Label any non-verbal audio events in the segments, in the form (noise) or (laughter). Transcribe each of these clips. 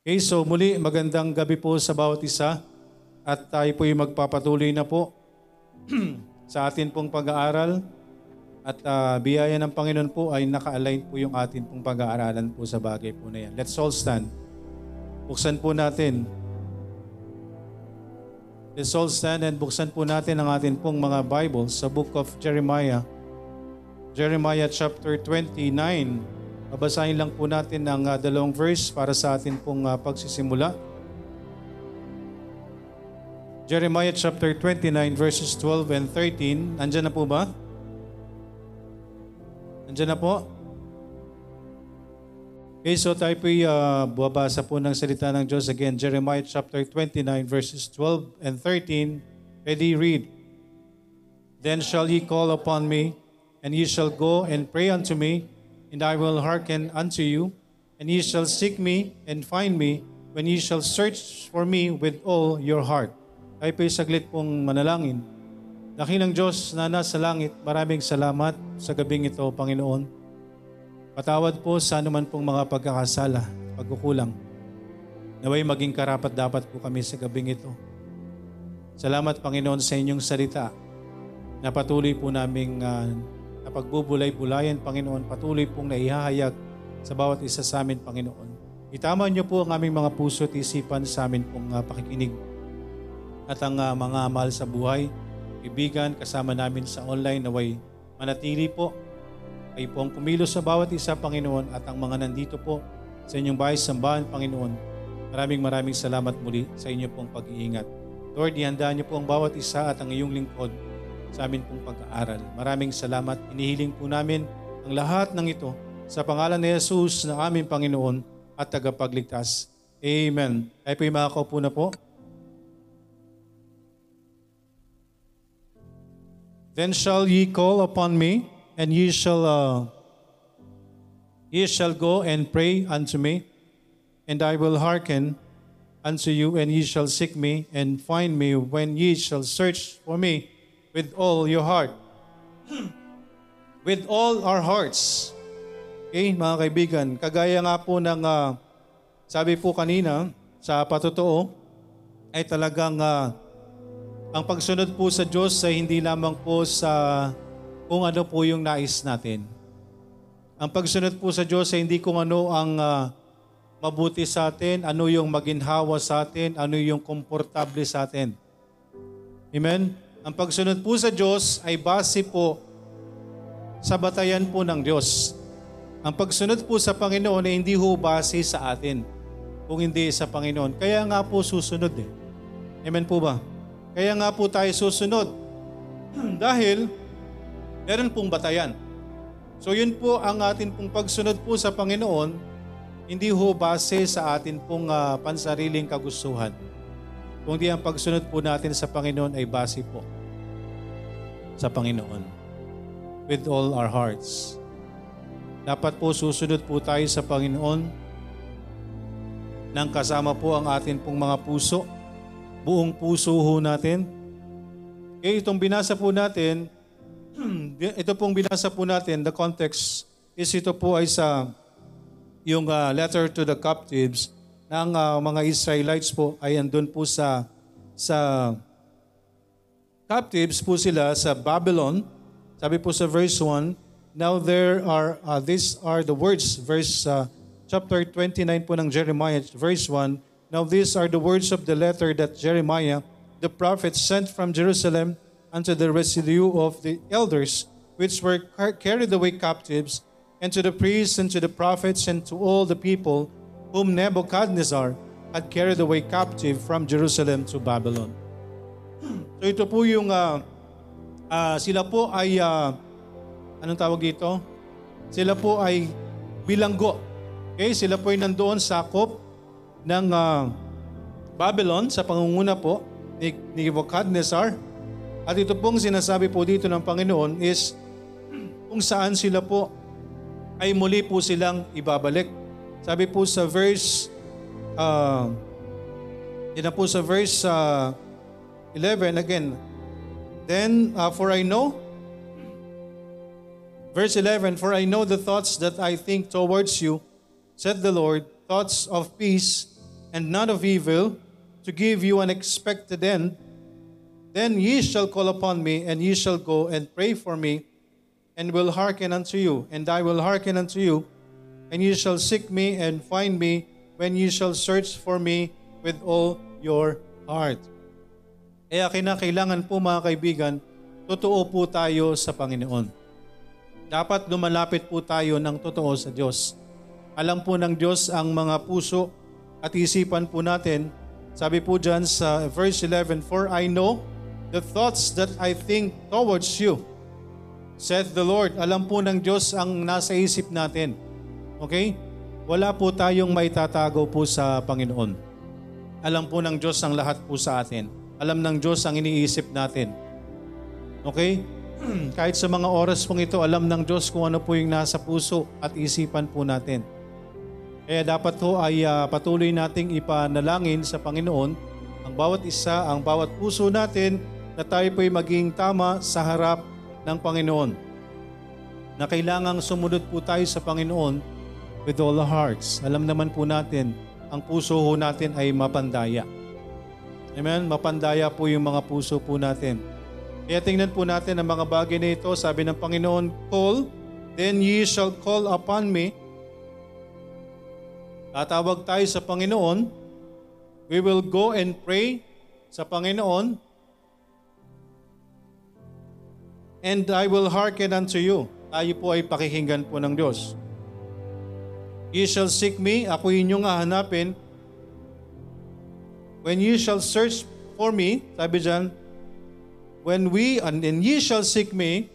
Okay, so muli magandang gabi po sa bawat isa at tayo po yung magpapatuloy na po (clears throat) sa atin pong pag-aaral at uh, biyaya ng Panginoon po ay naka-align po yung atin pong pag-aaralan po sa bagay po na yan. Let's all stand. Buksan po natin. Let's all stand and buksan po natin ang atin pong mga Bibles sa book of Jeremiah. Jeremiah chapter 29. Babasahin lang po natin ang uh, dalawang verse para sa atin pong uh, pagsisimula. Jeremiah chapter 29 verses 12 and 13. Andiyan na po ba? Andiyan na po? Okay, so tayo po uh, babasa po ng salita ng Diyos again. Jeremiah chapter 29 verses 12 and 13. Ready, read. Then shall ye call upon me, and ye shall go and pray unto me, and I will hearken unto you, and ye shall seek me and find me, when ye shall search for me with all your heart. Tayo po saglit pong manalangin. Dakilang Diyos na nasa langit, maraming salamat sa gabing ito, Panginoon. Patawad po sa anuman pong mga pagkakasala, pagkukulang. Naway maging karapat dapat po kami sa gabing ito. Salamat, Panginoon, sa inyong salita na patuloy po naming uh, napagbubulay-bulayan, Panginoon, patuloy pong naihahayag sa bawat isa sa amin, Panginoon. Itama niyo po ang aming mga puso at isipan sa amin pong uh, pakikinig at ang uh, mga mahal sa buhay kaibigan kasama namin sa online naway manatili po. Kayo po ang kumilos sa bawat isa, Panginoon, at ang mga nandito po sa inyong bahay sambahan, Panginoon. Maraming maraming salamat muli sa inyo pong pag-iingat. Lord, ihanda niyo po ang bawat isa at ang iyong lingkod sa amin pong pag-aaral. Maraming salamat. Inihiling po namin ang lahat ng ito sa pangalan ni Jesus na aming Panginoon at tagapagligtas. Amen. Ay po yung makakaupo na po. Then shall ye call upon me, and ye shall uh, ye shall go and pray unto me, and I will hearken unto you, and ye shall seek me and find me when ye shall search for me with all your heart. with all our hearts. Okay, mga kaibigan, kagaya nga po ng uh, sabi po kanina sa patotoo, ay talagang uh, ang pagsunod po sa Diyos ay hindi lamang po sa kung ano po yung nais natin. Ang pagsunod po sa Diyos ay hindi kung ano ang uh, mabuti sa atin, ano yung maginhawa sa atin, ano yung komportable sa atin. Amen? Ang pagsunod po sa Diyos ay base po sa batayan po ng Diyos. Ang pagsunod po sa Panginoon ay hindi ho base sa atin, kung hindi sa Panginoon. Kaya nga po susunod eh. Amen po ba? Kaya nga po tayo susunod. (clears throat) Dahil meron pong batayan. So yun po ang atin pong pagsunod po sa Panginoon, hindi ho base sa atin pong uh, pansariling kagustuhan. Kundi ang pagsunod po natin sa Panginoon ay base po sa Panginoon. With all our hearts. Dapat po susunod po tayo sa Panginoon nang kasama po ang atin pong mga puso buong puso ho natin. Okay, itong binasa po natin, (clears throat) ito pong binasa po natin, the context is ito po ay sa yung uh, letter to the captives ng uh, mga Israelites po ay andun po sa sa captives po sila sa Babylon. Sabi po sa verse 1, Now there are, uh, these are the words, verse uh, chapter 29 po ng Jeremiah, verse 1, Now these are the words of the letter that Jeremiah, the prophet, sent from Jerusalem unto the residue of the elders, which were carried away captives, and to the priests, and to the prophets, and to all the people whom Nebuchadnezzar had carried away captive from Jerusalem to Babylon. So ito po yung, uh, uh, sila po ay, uh, anong tawag dito? Sila po ay bilanggo. Okay, sila po ay nandoon sakop ng uh, Babylon sa pangunguna po ni, ni Nebuchadnezzar. At ito pong sinasabi po dito ng Panginoon is kung saan sila po ay muli po silang ibabalik. Sabi po sa verse uh, yun na po sa verse uh, 11 again. Then, uh, for I know, verse 11, For I know the thoughts that I think towards you, said the Lord, thoughts of peace and not of evil, to give you an expected end. Then ye shall call upon me, and ye shall go and pray for me, and will hearken unto you, and I will hearken unto you, and ye shall seek me and find me when ye shall search for me with all your heart. Kaya kinakailangan po mga kaibigan, totoo po tayo sa Panginoon. Dapat lumalapit po tayo ng totoo sa Diyos. Alam po ng Diyos ang mga puso at isipan po natin. Sabi po dyan sa verse 11, For I know the thoughts that I think towards you, saith the Lord. Alam po ng Diyos ang nasa isip natin. Okay? Wala po tayong may tatago po sa Panginoon. Alam po ng Diyos ang lahat po sa atin. Alam ng Diyos ang iniisip natin. Okay? (clears throat) Kahit sa mga oras pong ito, alam ng Diyos kung ano po yung nasa puso at isipan po natin. Kaya dapat ho ay uh, patuloy nating ipanalangin sa Panginoon ang bawat isa, ang bawat puso natin na tayo po'y maging tama sa harap ng Panginoon. Na kailangang sumunod po tayo sa Panginoon with all our hearts. Alam naman po natin, ang puso ho natin ay mapandaya. Amen? Mapandaya po yung mga puso po natin. Kaya tingnan po natin ang mga bagay na ito. Sabi ng Panginoon, Call, then ye shall call upon me. Tatawag tayo sa Panginoon. We will go and pray sa Panginoon. And I will hearken unto you. Tayo po ay pakikinggan po ng Diyos. Ye shall seek me, ako inyong hahanapin. When ye shall search for me, sabi dyan, when we, and then ye shall seek me,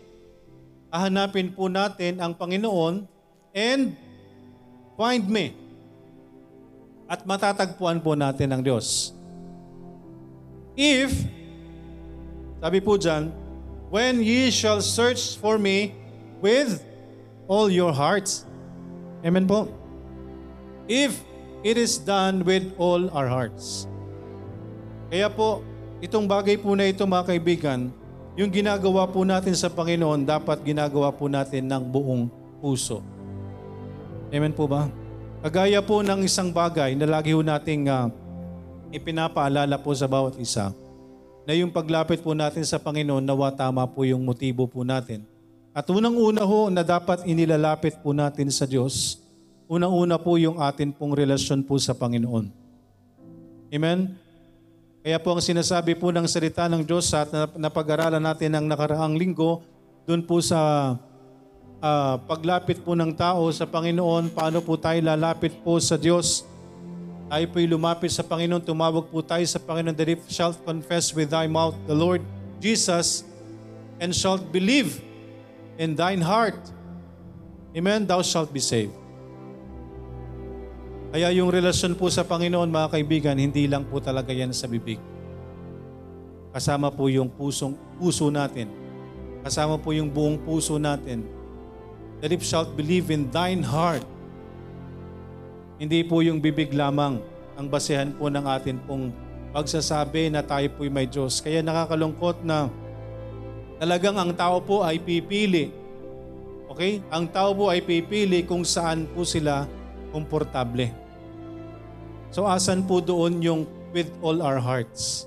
hahanapin po natin ang Panginoon and find me. At matatagpuan po natin ang Diyos. If, sabi po dyan, when ye shall search for me with all your hearts. Amen po. If it is done with all our hearts. Kaya po, Itong bagay po na ito mga kaibigan, yung ginagawa po natin sa Panginoon, dapat ginagawa po natin ng buong puso. Amen po ba? Kagaya po ng isang bagay na lagi po nating uh, ipinapaalala po sa bawat isa, na yung paglapit po natin sa Panginoon, nawa tama po yung motibo po natin. At unang-una ho na dapat inilalapit po natin sa Diyos, unang-una po yung atin pong relasyon po sa Panginoon. Amen? Kaya po ang sinasabi po ng salita ng Diyos at napag-aralan natin ng nakaraang linggo, doon po sa uh, paglapit po ng tao sa Panginoon, paano po tayo lalapit po sa Diyos. Tayo po'y lumapit sa Panginoon, tumawag po tayo sa Panginoon that if shalt confess with thy mouth the Lord Jesus and shalt believe in thine heart, Amen, thou shalt be saved. Kaya yung relasyon po sa Panginoon, mga kaibigan, hindi lang po talaga yan sa bibig. Kasama po yung pusong, puso natin. Kasama po yung buong puso natin. That if shalt believe in thine heart, hindi po yung bibig lamang ang basehan po ng atin pong pagsasabi na tayo po'y may Diyos. Kaya nakakalungkot na talagang ang tao po ay pipili. Okay? Ang tao po ay pipili kung saan po sila komportable. So asan po doon yung with all our hearts?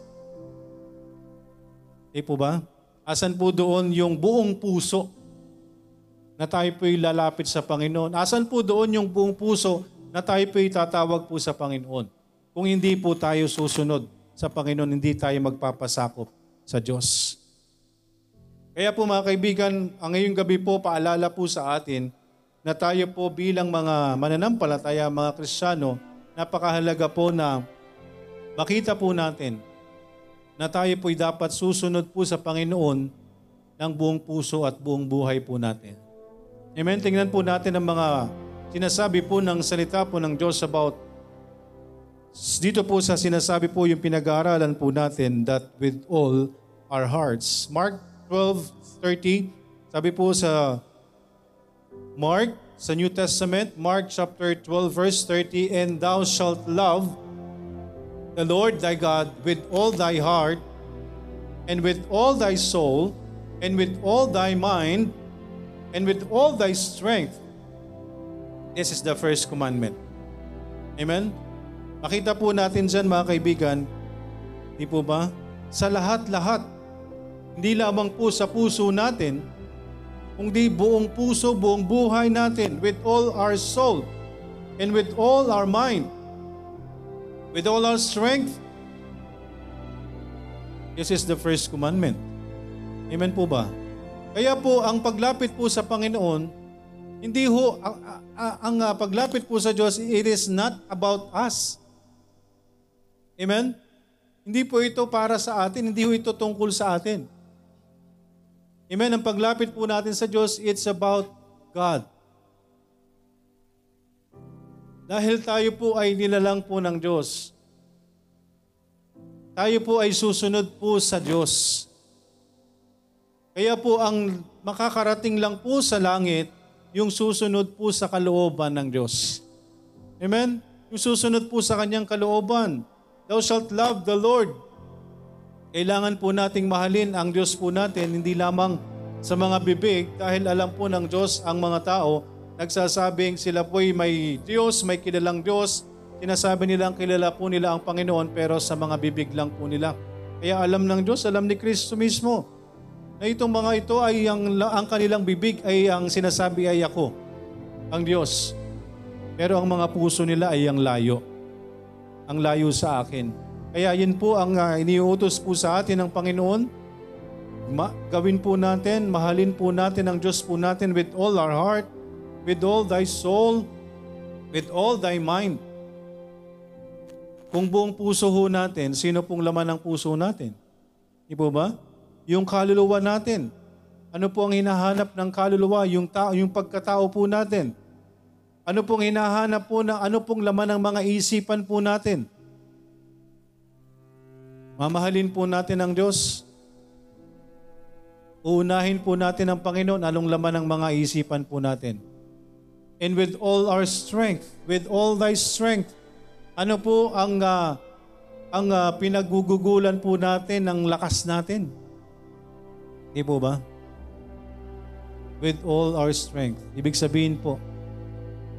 Eh po ba? Asan po doon yung buong puso na tayo po'y lalapit sa Panginoon? Asan po doon yung buong puso na tayo po'y tatawag po sa Panginoon? Kung hindi po tayo susunod sa Panginoon, hindi tayo magpapasakop sa Diyos. Kaya po mga kaibigan, ang ngayong gabi po, paalala po sa atin na tayo po bilang mga mananampalataya, mga Kristiyano, napakahalaga po na makita po natin na tayo po'y dapat susunod po sa Panginoon ng buong puso at buong buhay po natin. Amen. Tingnan po natin ang mga sinasabi po ng salita po ng Diyos about dito po sa sinasabi po yung pinag-aaralan po natin that with all our hearts. Mark 12.30, sabi po sa Mark sa New Testament, Mark chapter 12 verse 30, And thou shalt love the Lord thy God with all thy heart, and with all thy soul, and with all thy mind, and with all thy strength. This is the first commandment. Amen? Makita po natin dyan mga kaibigan, di po ba? Sa lahat-lahat, hindi lamang po sa puso natin, kundi buong puso, buong buhay natin, with all our soul, and with all our mind, with all our strength. This is the first commandment. Amen po ba? Kaya po, ang paglapit po sa Panginoon, hindi ho, ang, paglapit po sa Diyos, it is not about us. Amen? Hindi po ito para sa atin, hindi ho ito tungkol sa atin. Amen? Ang paglapit po natin sa Diyos, it's about God. Dahil tayo po ay nilalang po ng Diyos. Tayo po ay susunod po sa Diyos. Kaya po ang makakarating lang po sa langit, yung susunod po sa kalooban ng Diyos. Amen? Yung susunod po sa kanyang kalooban. Thou shalt love the Lord. Kailangan po nating mahalin ang Diyos po natin, hindi lamang sa mga bibig, dahil alam po ng Diyos ang mga tao, nagsasabing sila po'y may Diyos, may kilalang Diyos, sinasabi nilang kilala po nila ang Panginoon, pero sa mga bibig lang po nila. Kaya alam ng Diyos, alam ni Kristo mismo, na itong mga ito ay ang, ang kanilang bibig ay ang sinasabi ay ako, ang Diyos. Pero ang mga puso nila ay ang layo ang layo sa akin. Kaya yun po ang uh, iniutos po sa atin ng Panginoon. Ma- gawin po natin, mahalin po natin ang Diyos po natin with all our heart, with all thy soul, with all thy mind. Kung buong puso ho natin, sino pong laman ng puso natin? Di po ba? Yung kaluluwa natin. Ano po ang hinahanap ng kaluluwa? Yung, ta- yung pagkatao po natin. Ano pong hinahanap po na ano pong laman ng mga isipan po natin? Mamahalin po natin ang Diyos. Uunahin po natin ang Panginoon anong laman ng mga isipan po natin. And with all our strength, with all thy strength, ano po ang uh, ang uh, pinagugugulan po natin ng lakas natin? Di po ba? With all our strength. Ibig sabihin po,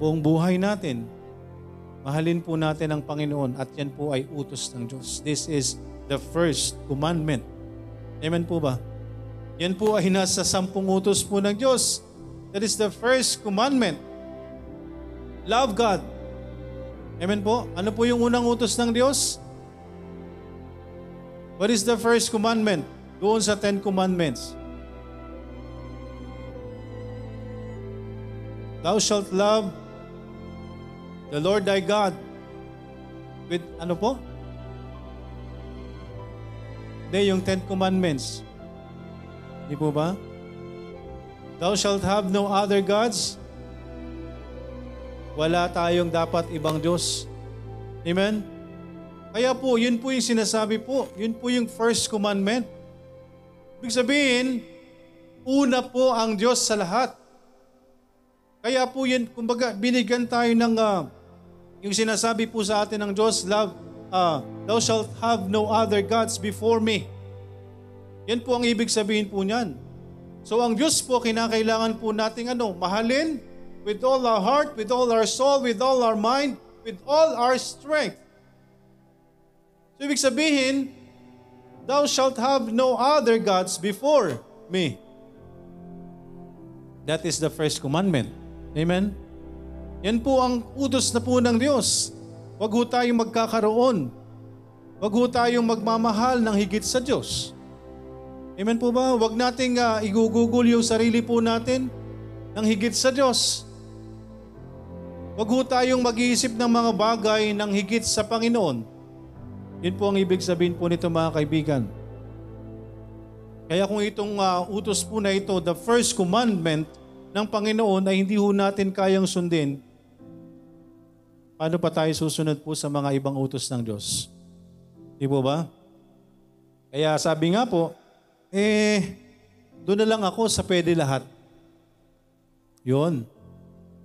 buong buhay natin, mahalin po natin ang Panginoon at yan po ay utos ng Diyos. This is the first commandment. Amen po ba? Yan po ay nasa sampung utos po ng Diyos. That is the first commandment. Love God. Amen po? Ano po yung unang utos ng Diyos? What is the first commandment? Doon sa Ten Commandments. Thou shalt love The Lord thy God with ano po? Hindi, yung Ten Commandments. Di po ba? Thou shalt have no other gods. Wala tayong dapat ibang Diyos. Amen? Kaya po, yun po yung sinasabi po. Yun po yung first commandment. Ibig sabihin, una po ang Diyos sa lahat. Kaya po yun, kumbaga, binigyan tayo ng uh, yung sinasabi po sa atin ng Diyos, love, uh, thou shalt have no other gods before me. Yan po ang ibig sabihin po niyan. So ang Diyos po, kinakailangan po nating ano, mahalin with all our heart, with all our soul, with all our mind, with all our strength. So ibig sabihin, thou shalt have no other gods before me. That is the first commandment. Amen? Yan po ang utos na po ng Diyos. Huwag ho tayong magkakaroon. Huwag ho tayong magmamahal ng higit sa Diyos. Amen po ba? Huwag nating uh, igugugol yung sarili po natin ng higit sa Diyos. Huwag ho tayong mag-iisip ng mga bagay ng higit sa Panginoon. Yun po ang ibig sabihin po nito mga kaibigan. Kaya kung itong uh, utos po na ito, the first commandment ng Panginoon ay hindi ho natin kayang sundin, Paano pa tayo susunod po sa mga ibang utos ng Diyos? Di po ba? Kaya sabi nga po, eh, doon na lang ako sa pwede lahat. Yun.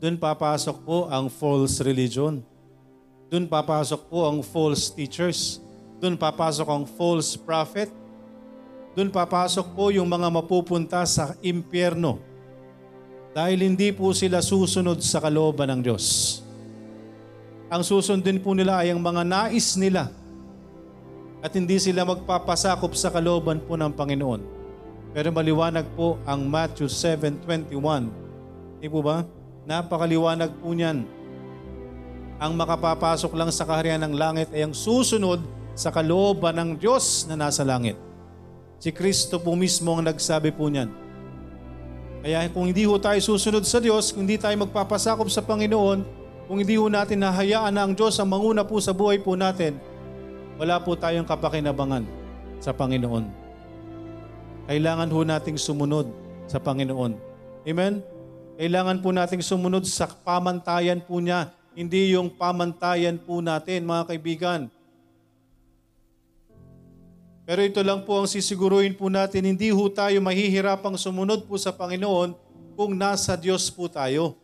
Doon papasok po ang false religion. Doon papasok po ang false teachers. Doon papasok ang false prophet. Doon papasok po yung mga mapupunta sa impyerno. Dahil hindi po sila susunod sa kalooban ng Diyos. Ang susundin po nila ay ang mga nais nila at hindi sila magpapasakop sa kalooban po ng Panginoon. Pero maliwanag po ang Matthew 7.21. Di po ba? Napakaliwanag po niyan. Ang makapapasok lang sa kaharian ng langit ay ang susunod sa kalooban ng Diyos na nasa langit. Si Kristo po mismo ang nagsabi po niyan. Kaya kung hindi ho tayo susunod sa Diyos, kung hindi tayo magpapasakop sa Panginoon, kung hindi ho natin nahayaan na ang Diyos ang manguna po sa buhay po natin, wala po tayong kapakinabangan sa Panginoon. Kailangan ho nating sumunod sa Panginoon. Amen? Kailangan po nating sumunod sa pamantayan po niya, hindi yung pamantayan po natin, mga kaibigan. Pero ito lang po ang sisiguruhin po natin, hindi ho tayo mahihirapang sumunod po sa Panginoon kung nasa Diyos po tayo.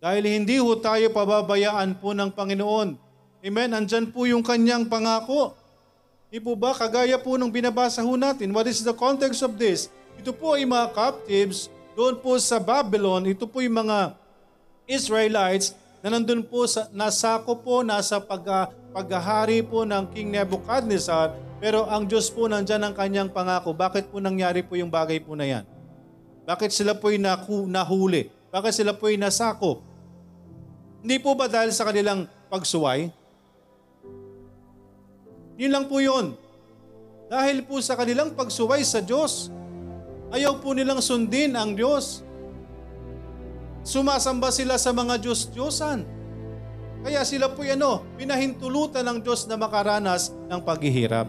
Dahil hindi ho tayo pababayaan po ng Panginoon. Amen? Andyan po yung kanyang pangako. Di po ba? Kagaya po nung binabasa ho natin. What is the context of this? Ito po ay mga captives doon po sa Babylon. Ito po yung mga Israelites na nandun po sa, nasako po, nasa pag, uh, paghahari po ng King Nebuchadnezzar. Pero ang Diyos po nandyan ang kanyang pangako. Bakit po nangyari po yung bagay po na yan? Bakit sila po'y naku, nahuli? Bakit sila po'y nasako? Hindi po ba dahil sa kanilang pagsuway? Yun lang po yun. Dahil po sa kanilang pagsuway sa Diyos, ayaw po nilang sundin ang Diyos. Sumasamba sila sa mga Diyos-Diyosan. Kaya sila po ano, pinahintulutan ng Diyos na makaranas ng paghihirap.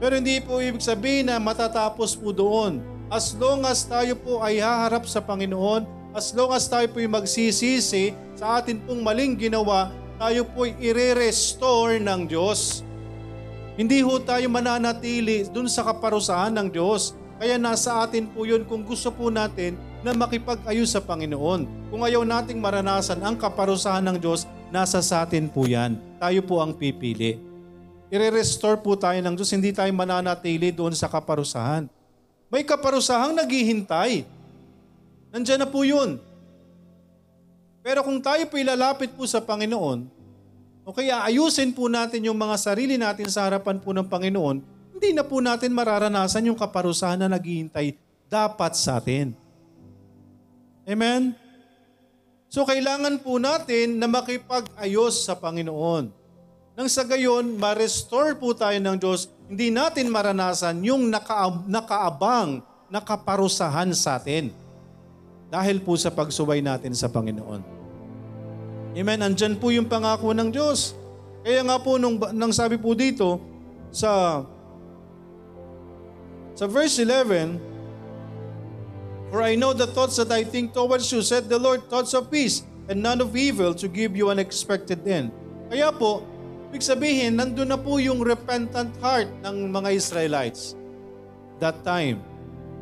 Pero hindi po ibig sabihin na matatapos po doon. As long as tayo po ay haharap sa Panginoon, as long as tayo po ay magsisisi sa atin pong maling ginawa, tayo po'y ire-restore ng Diyos. Hindi ho tayo mananatili dun sa kaparusahan ng Diyos. Kaya nasa atin po yun kung gusto po natin na makipag-ayos sa Panginoon. Kung ayaw nating maranasan ang kaparusahan ng Diyos, nasa sa atin po yan. Tayo po ang pipili. Ire-restore po tayo ng Diyos, hindi tayo mananatili doon sa kaparusahan. May kaparusahang naghihintay. Nandiyan na po yun. Pero kung tayo po ilalapit po sa Panginoon, o kaya ayusin po natin yung mga sarili natin sa harapan po ng Panginoon, hindi na po natin mararanasan yung kaparusahan na naghihintay dapat sa atin. Amen? So kailangan po natin na makipag-ayos sa Panginoon. Nang sa gayon, ma-restore po tayo ng Diyos, hindi natin maranasan yung naka- nakaabang, nakaparusahan sa atin dahil po sa pagsuway natin sa Panginoon. Amen. Andyan po yung pangako ng Diyos. Kaya nga po nung, nang sabi po dito sa sa verse 11, For I know the thoughts that I think towards you, said the Lord, thoughts of peace and none of evil to give you an expected end. Kaya po, ibig sabihin, nandun na po yung repentant heart ng mga Israelites that time.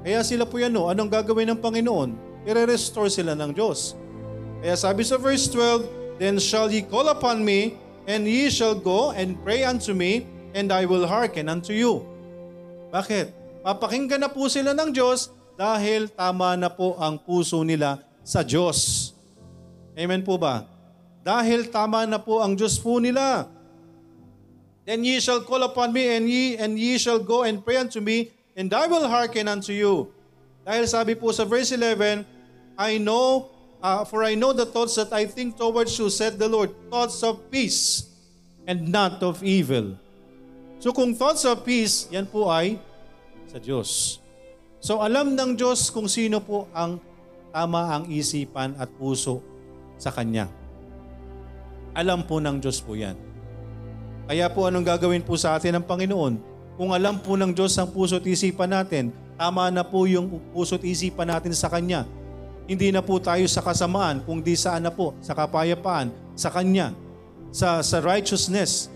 Kaya sila po yan, no, anong gagawin ng Panginoon? I-restore sila ng Diyos. Kaya sabi sa verse 12, Then shall ye call upon me, and ye shall go and pray unto me, and I will hearken unto you. Bakit? Papakinggan na po sila ng Diyos dahil tama na po ang puso nila sa Diyos. Amen po ba? Dahil tama na po ang Diyos po nila. Then ye shall call upon me, and ye, and ye shall go and pray unto me, and I will hearken unto you. Dahil sabi po sa verse 11, I know, uh, for I know the thoughts that I think towards you, said the Lord, thoughts of peace and not of evil. So kung thoughts of peace, yan po ay sa Diyos. So alam ng Diyos kung sino po ang tama ang isipan at puso sa Kanya. Alam po ng Diyos po yan. Kaya po anong gagawin po sa atin ng Panginoon? Kung alam po ng Diyos ang puso at isipan natin, Tama na po yung puso't isipan natin sa Kanya. Hindi na po tayo sa kasamaan, kung di saan na po, sa kapayapaan, sa Kanya, sa, sa righteousness.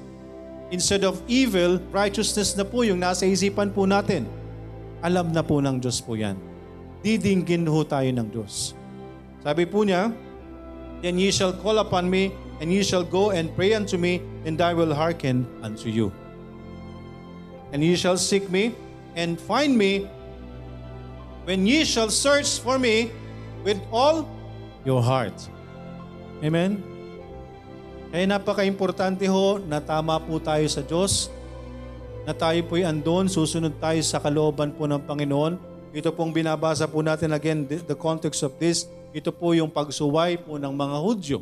Instead of evil, righteousness na po yung nasa isipan po natin. Alam na po ng Diyos po yan. Didinggin ho tayo ng Diyos. Sabi po niya, Then ye shall call upon me, and ye shall go and pray unto me, and I will hearken unto you. And ye shall seek me, and find me when ye shall search for me with all your heart. Amen? Kaya napaka-importante ho na tama po tayo sa Diyos, na tayo po'y andon, susunod tayo sa kalooban po ng Panginoon. Ito pong binabasa po natin again, the, context of this, ito po yung pagsuway po ng mga Hudyo.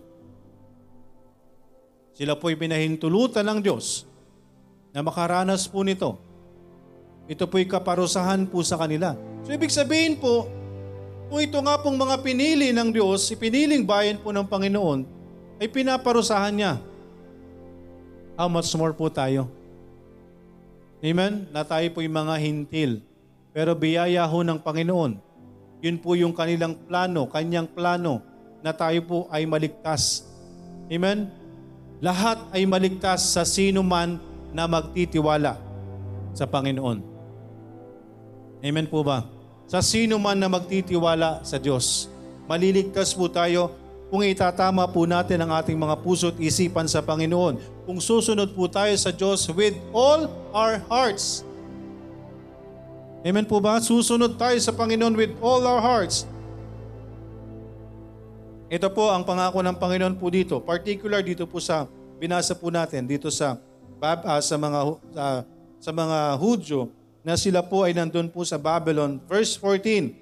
Sila po'y pinahintulutan ng Diyos na makaranas po nito. Ito po'y kaparusahan po sa kanila. So ibig sabihin po, kung ito nga pong mga pinili ng Diyos, ipiniling bayan po ng Panginoon, ay pinaparusahan niya. How much more po tayo? Amen? Na tayo po yung mga hintil. Pero biyaya ho ng Panginoon. Yun po yung kanilang plano, kanyang plano na tayo po ay maligtas. Amen? Lahat ay maligtas sa sino man na magtitiwala sa Panginoon. Amen po ba? Sa sino man na magtitiwala sa Diyos. Maliligtas po tayo kung itatama po natin ang ating mga puso at isipan sa Panginoon. Kung susunod po tayo sa Diyos with all our hearts. Amen po ba? Susunod tayo sa Panginoon with all our hearts. Ito po ang pangako ng Panginoon po dito. Particular dito po sa binasa po natin dito sa uh, sa mga uh, sa mga Hudyo na sila po ay nandun po sa Babylon. Verse 14.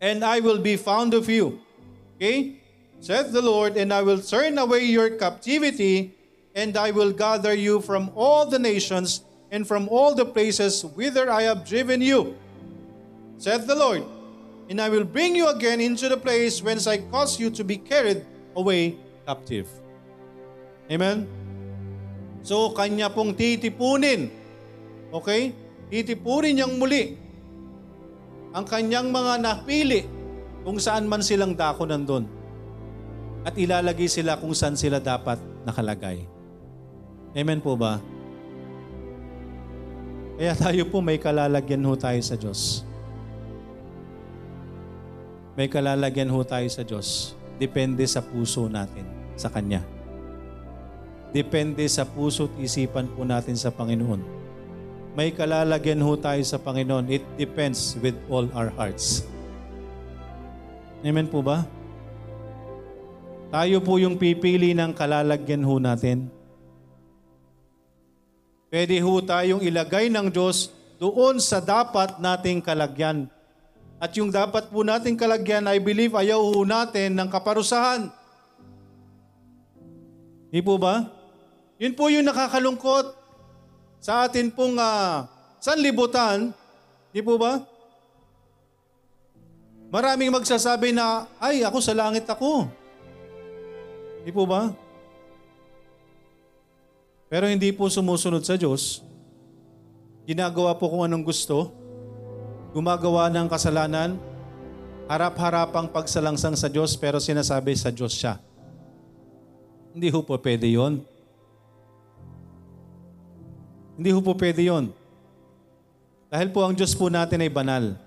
And I will be found of you Okay? Saith the Lord, and I will turn away your captivity, and I will gather you from all the nations and from all the places whither I have driven you. Saith the Lord, and I will bring you again into the place whence I caused you to be carried away captive. Amen? So, kanya pong titipunin. Okay? Titipunin niyang muli ang kanyang mga napili kung saan man silang dako nandun. At ilalagay sila kung saan sila dapat nakalagay. Amen po ba? Kaya tayo po may kalalagyan ho tayo sa Diyos. May kalalagyan ho tayo sa Diyos. Depende sa puso natin, sa Kanya. Depende sa puso at isipan po natin sa Panginoon. May kalalagyan ho tayo sa Panginoon. It depends with all our hearts. Amen po ba? Tayo po yung pipili ng kalalagyan ho natin. Pwede ho tayong ilagay ng Diyos doon sa dapat nating kalagyan. At yung dapat po nating kalagyan, I believe, ayaw ho natin ng kaparusahan. Di po ba? Yun po yung nakakalungkot sa atin pong uh, sanlibutan. Di po ba? Maraming magsasabi na, ay, ako sa langit ako. Hindi po ba? Pero hindi po sumusunod sa Diyos. Ginagawa po kung anong gusto. Gumagawa ng kasalanan. Harap-harapang pagsalangsang sa Diyos pero sinasabi sa Diyos siya. Hindi po pwede yon. Hindi ho po pwede yon. Dahil po ang Diyos po natin ay banal.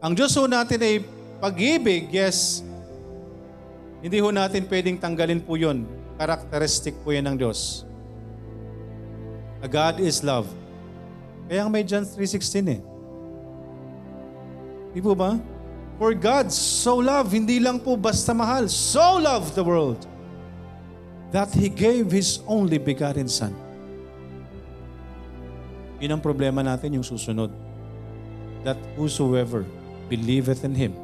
Ang Diyos ho natin ay pag-ibig, yes. Hindi ho natin pwedeng tanggalin po yun. Characteristic po yan ng Diyos. A God is love. Kaya may John 3.16 eh. Di po ba? For God so love, hindi lang po basta mahal, so loved the world that He gave His only begotten Son. Yun ang problema natin, yung susunod. That whosoever believeth in Him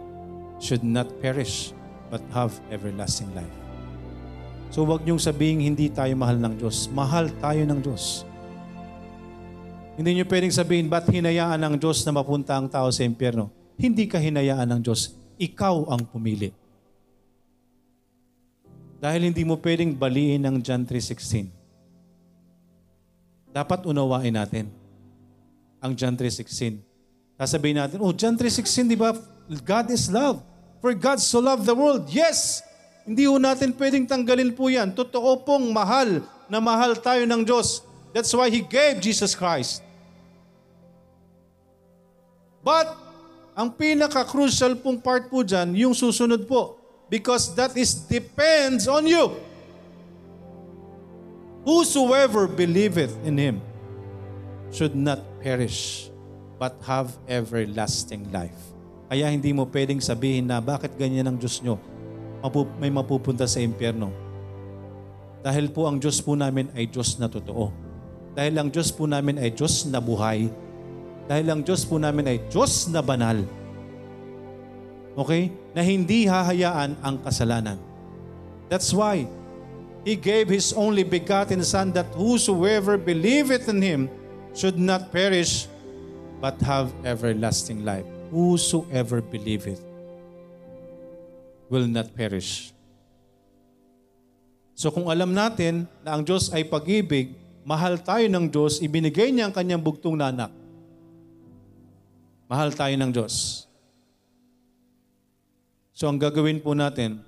should not perish but have everlasting life. So wag niyong sabihin hindi tayo mahal ng Diyos. Mahal tayo ng Diyos. Hindi niyo pwedeng sabihin, ba't hinayaan ng Diyos na mapunta ang tao sa impyerno? Hindi ka hinayaan ng Diyos. Ikaw ang pumili. Dahil hindi mo pwedeng baliin ang John 3.16. Dapat unawain natin ang John 3.16. Sasabihin natin, oh, John 3.16, di ba? God is love. For God so loved the world. Yes! Hindi ho natin pwedeng tanggalin po yan. Totoo pong mahal na mahal tayo ng Diyos. That's why He gave Jesus Christ. But, ang pinaka-crucial pong part po dyan, yung susunod po. Because that is depends on you. Whosoever believeth in Him should not perish but have everlasting life. Kaya hindi mo pwedeng sabihin na bakit ganyan ang Diyos nyo. may mapupunta sa impyerno. Dahil po ang Diyos po namin ay Diyos na totoo. Dahil ang Diyos po namin ay Diyos na buhay. Dahil ang Diyos po namin ay Diyos na banal. Okay? Na hindi hahayaan ang kasalanan. That's why He gave His only begotten Son that whosoever believeth in Him should not perish but have everlasting life. Whosoever believeth will not perish. So kung alam natin na ang Diyos ay pag-ibig, mahal tayo ng Diyos, ibinigay niya ang kanyang bugtong na anak. Mahal tayo ng Diyos. So ang gagawin po natin,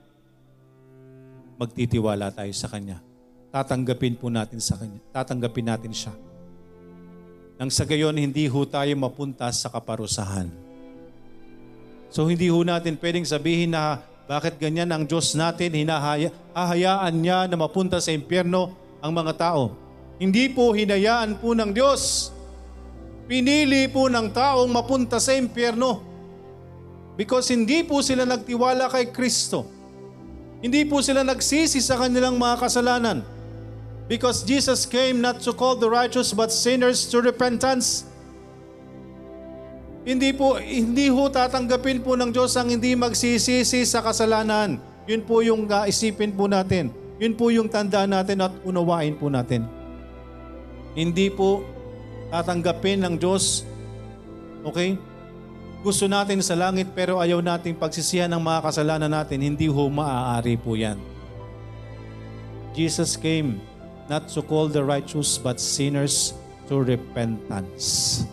magtitiwala tayo sa Kanya. Tatanggapin po natin sa Kanya. Tatanggapin natin siya. Nang sa gayon, hindi ho tayo mapunta sa kaparusahan. So hindi ho natin pwedeng sabihin na bakit ganyan ang Diyos natin, hinahaya, hahayaan niya na mapunta sa impyerno ang mga tao. Hindi po hinayaan po ng Diyos. Pinili po ng taong mapunta sa impyerno. Because hindi po sila nagtiwala kay Kristo. Hindi po sila nagsisi sa kanilang mga kasalanan. Because Jesus came not to call the righteous but sinners to repentance. Hindi po hindi ho tatanggapin po ng Diyos ang hindi magsisisi sa kasalanan. Yun po yung uh, isipin po natin. Yun po yung tandaan natin at unawain po natin. Hindi po tatanggapin ng Diyos. Okay? Gusto natin sa langit pero ayaw nating pagsisihan ng mga kasalanan natin. Hindi ho maaari po yan. Jesus came not to call the righteous but sinners to repentance.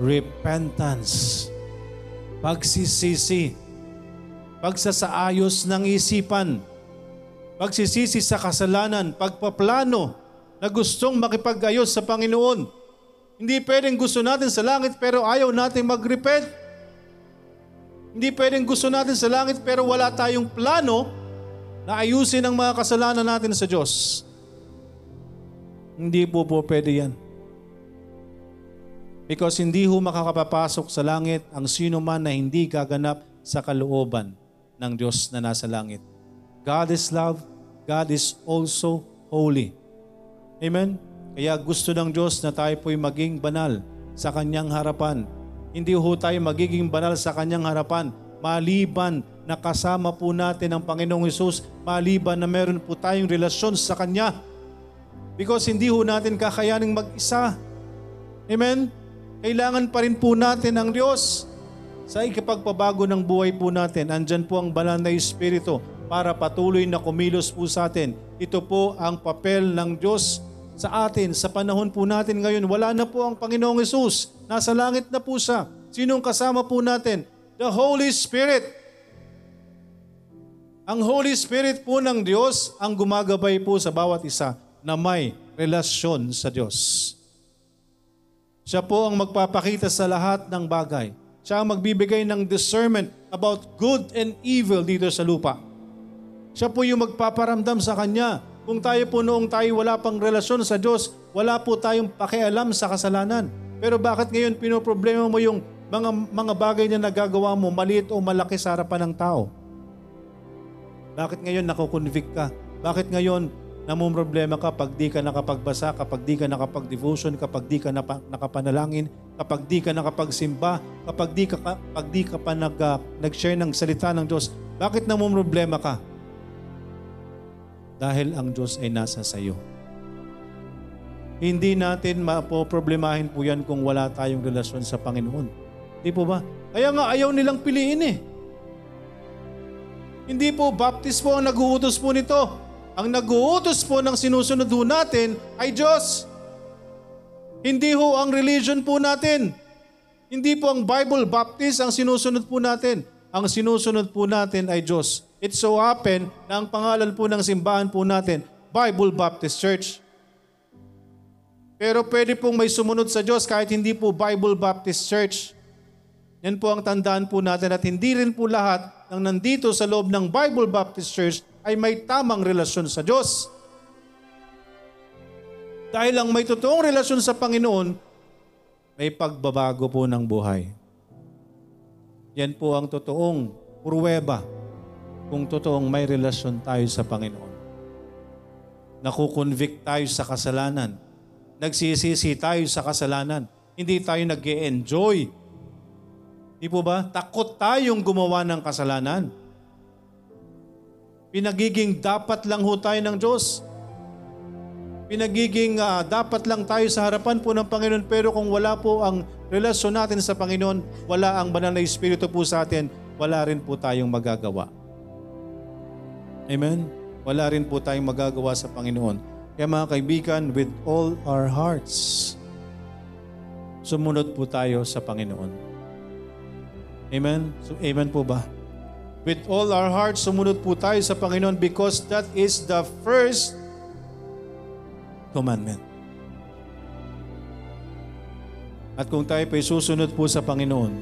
Repentance, pagsisisi, pagsasaayos ng isipan, pagsisisi sa kasalanan, pagpaplano na gustong makipag-ayos sa Panginoon. Hindi pwedeng gusto natin sa langit pero ayaw natin mag-repent. Hindi pwedeng gusto natin sa langit pero wala tayong plano na ayusin ang mga kasalanan natin sa Diyos. Hindi po po pwede yan. Because hindi ho makakapapasok sa langit ang sino man na hindi gaganap sa kalooban ng Diyos na nasa langit. God is love. God is also holy. Amen? Kaya gusto ng Diyos na tayo po'y maging banal sa Kanyang harapan. Hindi ho tayo magiging banal sa Kanyang harapan maliban na kasama po natin ang Panginoong Isus, maliban na meron po tayong relasyon sa Kanya. Because hindi ho natin kakayaning mag-isa. Amen? Kailangan pa rin po natin ang Diyos. Sa ikapagpabago ng buhay po natin, andyan po ang banal na Espiritu para patuloy na kumilos po sa atin. Ito po ang papel ng Diyos sa atin. Sa panahon po natin ngayon, wala na po ang Panginoong Yesus. Nasa langit na po siya. Sinong kasama po natin? The Holy Spirit. Ang Holy Spirit po ng Diyos ang gumagabay po sa bawat isa na may relasyon sa Diyos. Siya po ang magpapakita sa lahat ng bagay. Siya ang magbibigay ng discernment about good and evil dito sa lupa. Siya po yung magpaparamdam sa Kanya. Kung tayo po noong tayo wala pang relasyon sa Diyos, wala po tayong pakialam sa kasalanan. Pero bakit ngayon pinoproblema mo yung mga, mga bagay na nagagawa mo, maliit o malaki sa harapan ng tao? Bakit ngayon nakukonvict ka? Bakit ngayon namumroblema ka pag di ka nakapagbasa, kapag di ka nakapag-devotion, kapag di ka napa, nakapanalangin, kapag di ka nakapagsimba, kapag di ka, kapag di ka pa nag, uh, nag-share ng salita ng Diyos, bakit namumroblema ka? Dahil ang Diyos ay nasa sa iyo. Hindi natin mapoproblemahin po yan kung wala tayong relasyon sa Panginoon. Di po ba? Kaya nga ayaw nilang piliin eh. Hindi po baptist po ang nag-uutos po nito. Ang nag-uutos po ng sinusunod ho natin ay Diyos. Hindi ho ang religion po natin. Hindi po ang Bible Baptist ang sinusunod po natin. Ang sinusunod po natin ay Diyos. It so happen na ang pangalan po ng simbahan po natin, Bible Baptist Church. Pero pwede pong may sumunod sa Diyos kahit hindi po Bible Baptist Church. Yan po ang tandaan po natin at hindi rin po lahat ng nandito sa loob ng Bible Baptist Church ay may tamang relasyon sa Diyos. Dahil ang may totoong relasyon sa Panginoon, may pagbabago po ng buhay. Yan po ang totoong pruweba kung totoong may relasyon tayo sa Panginoon. Nakukonvict tayo sa kasalanan. Nagsisisi tayo sa kasalanan. Hindi tayo nag enjoy Di po ba? Takot tayong gumawa ng kasalanan. Pinagiging dapat lang ho tayo ng Diyos. Pinagiging uh, dapat lang tayo sa harapan po ng Panginoon pero kung wala po ang relasyon natin sa Panginoon, wala ang banal na Espiritu po sa atin, wala rin po tayong magagawa. Amen? Wala rin po tayong magagawa sa Panginoon. Kaya mga kaibigan, with all our hearts, sumunod po tayo sa Panginoon. Amen? So, amen po ba? With all our hearts, sumunod po tayo sa Panginoon because that is the first commandment. At kung tayo pa'y susunod po sa Panginoon,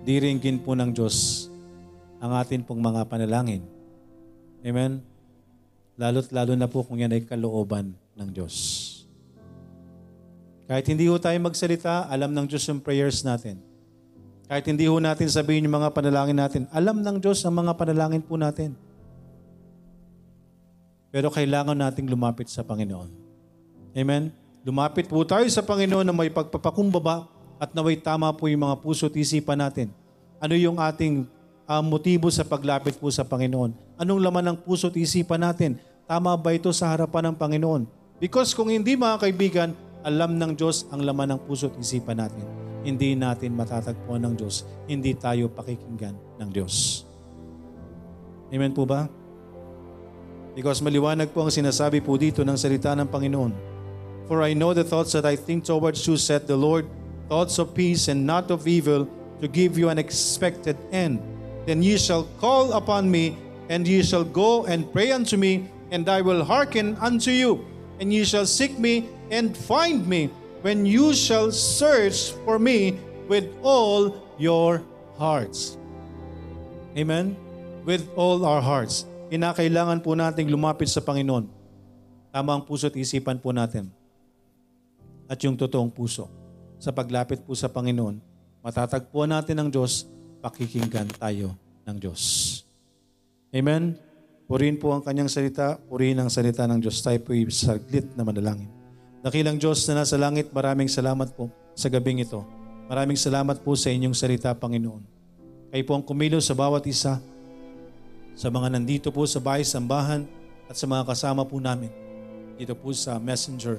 diringgin po ng Diyos ang atin pong mga panalangin. Amen? Lalo't lalo na po kung yan ay kalooban ng Diyos. Kahit hindi ho tayo magsalita, alam ng Diyos yung prayers natin. Kahit hindi ho natin sabihin yung mga panalangin natin, alam ng Diyos ang mga panalangin po natin. Pero kailangan nating lumapit sa Panginoon. Amen? Lumapit po tayo sa Panginoon na may pagpapakumbaba at naway tama po yung mga puso at isipan natin. Ano yung ating uh, motibo sa paglapit po sa Panginoon? Anong laman ng puso at isipan natin? Tama ba ito sa harapan ng Panginoon? Because kung hindi mga kaibigan, alam ng Diyos ang laman ng puso at isipan natin. Hindi natin matatagpuan ng Diyos. Hindi tayo pakikinggan ng Diyos. Amen po ba? Because maliwanag po ang sinasabi po dito ng salita ng Panginoon. For I know the thoughts that I think towards you, said the Lord, thoughts of peace and not of evil, to give you an expected end. Then ye shall call upon me, and ye shall go and pray unto me, and I will hearken unto you. And ye shall seek me, and find me when you shall search for me with all your hearts. Amen? With all our hearts. Kinakailangan po nating lumapit sa Panginoon. Tama ang puso at isipan po natin. At yung totoong puso. Sa paglapit po sa Panginoon, matatagpuan natin ng Diyos, pakikinggan tayo ng Diyos. Amen? Purihin po ang kanyang salita, purihin ang salita ng Diyos. Tayo po saglit na manalangin. Dakilang Diyos na nasa langit, maraming salamat po sa gabing ito. Maraming salamat po sa inyong salita, Panginoon. Kayo po ang kumilos sa bawat isa, sa mga nandito po sa bahay sambahan at sa mga kasama po namin dito po sa messenger.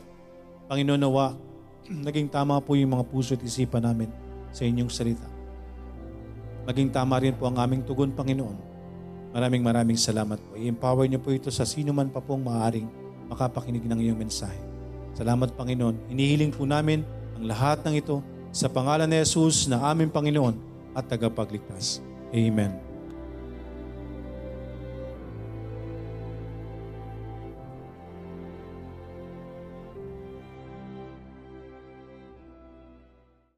Panginoon nawa, (clears throat) naging tama po yung mga puso at isipan namin sa inyong salita. Maging tama rin po ang aming tugon, Panginoon. Maraming maraming salamat po. I-empower niyo po ito sa sino man pa pong maaaring makapakinig ng iyong mensahe. Salamat Panginoon. Inihiling po namin ang lahat ng ito sa pangalan ni Jesus na aming Panginoon at tagapagligtas. Amen.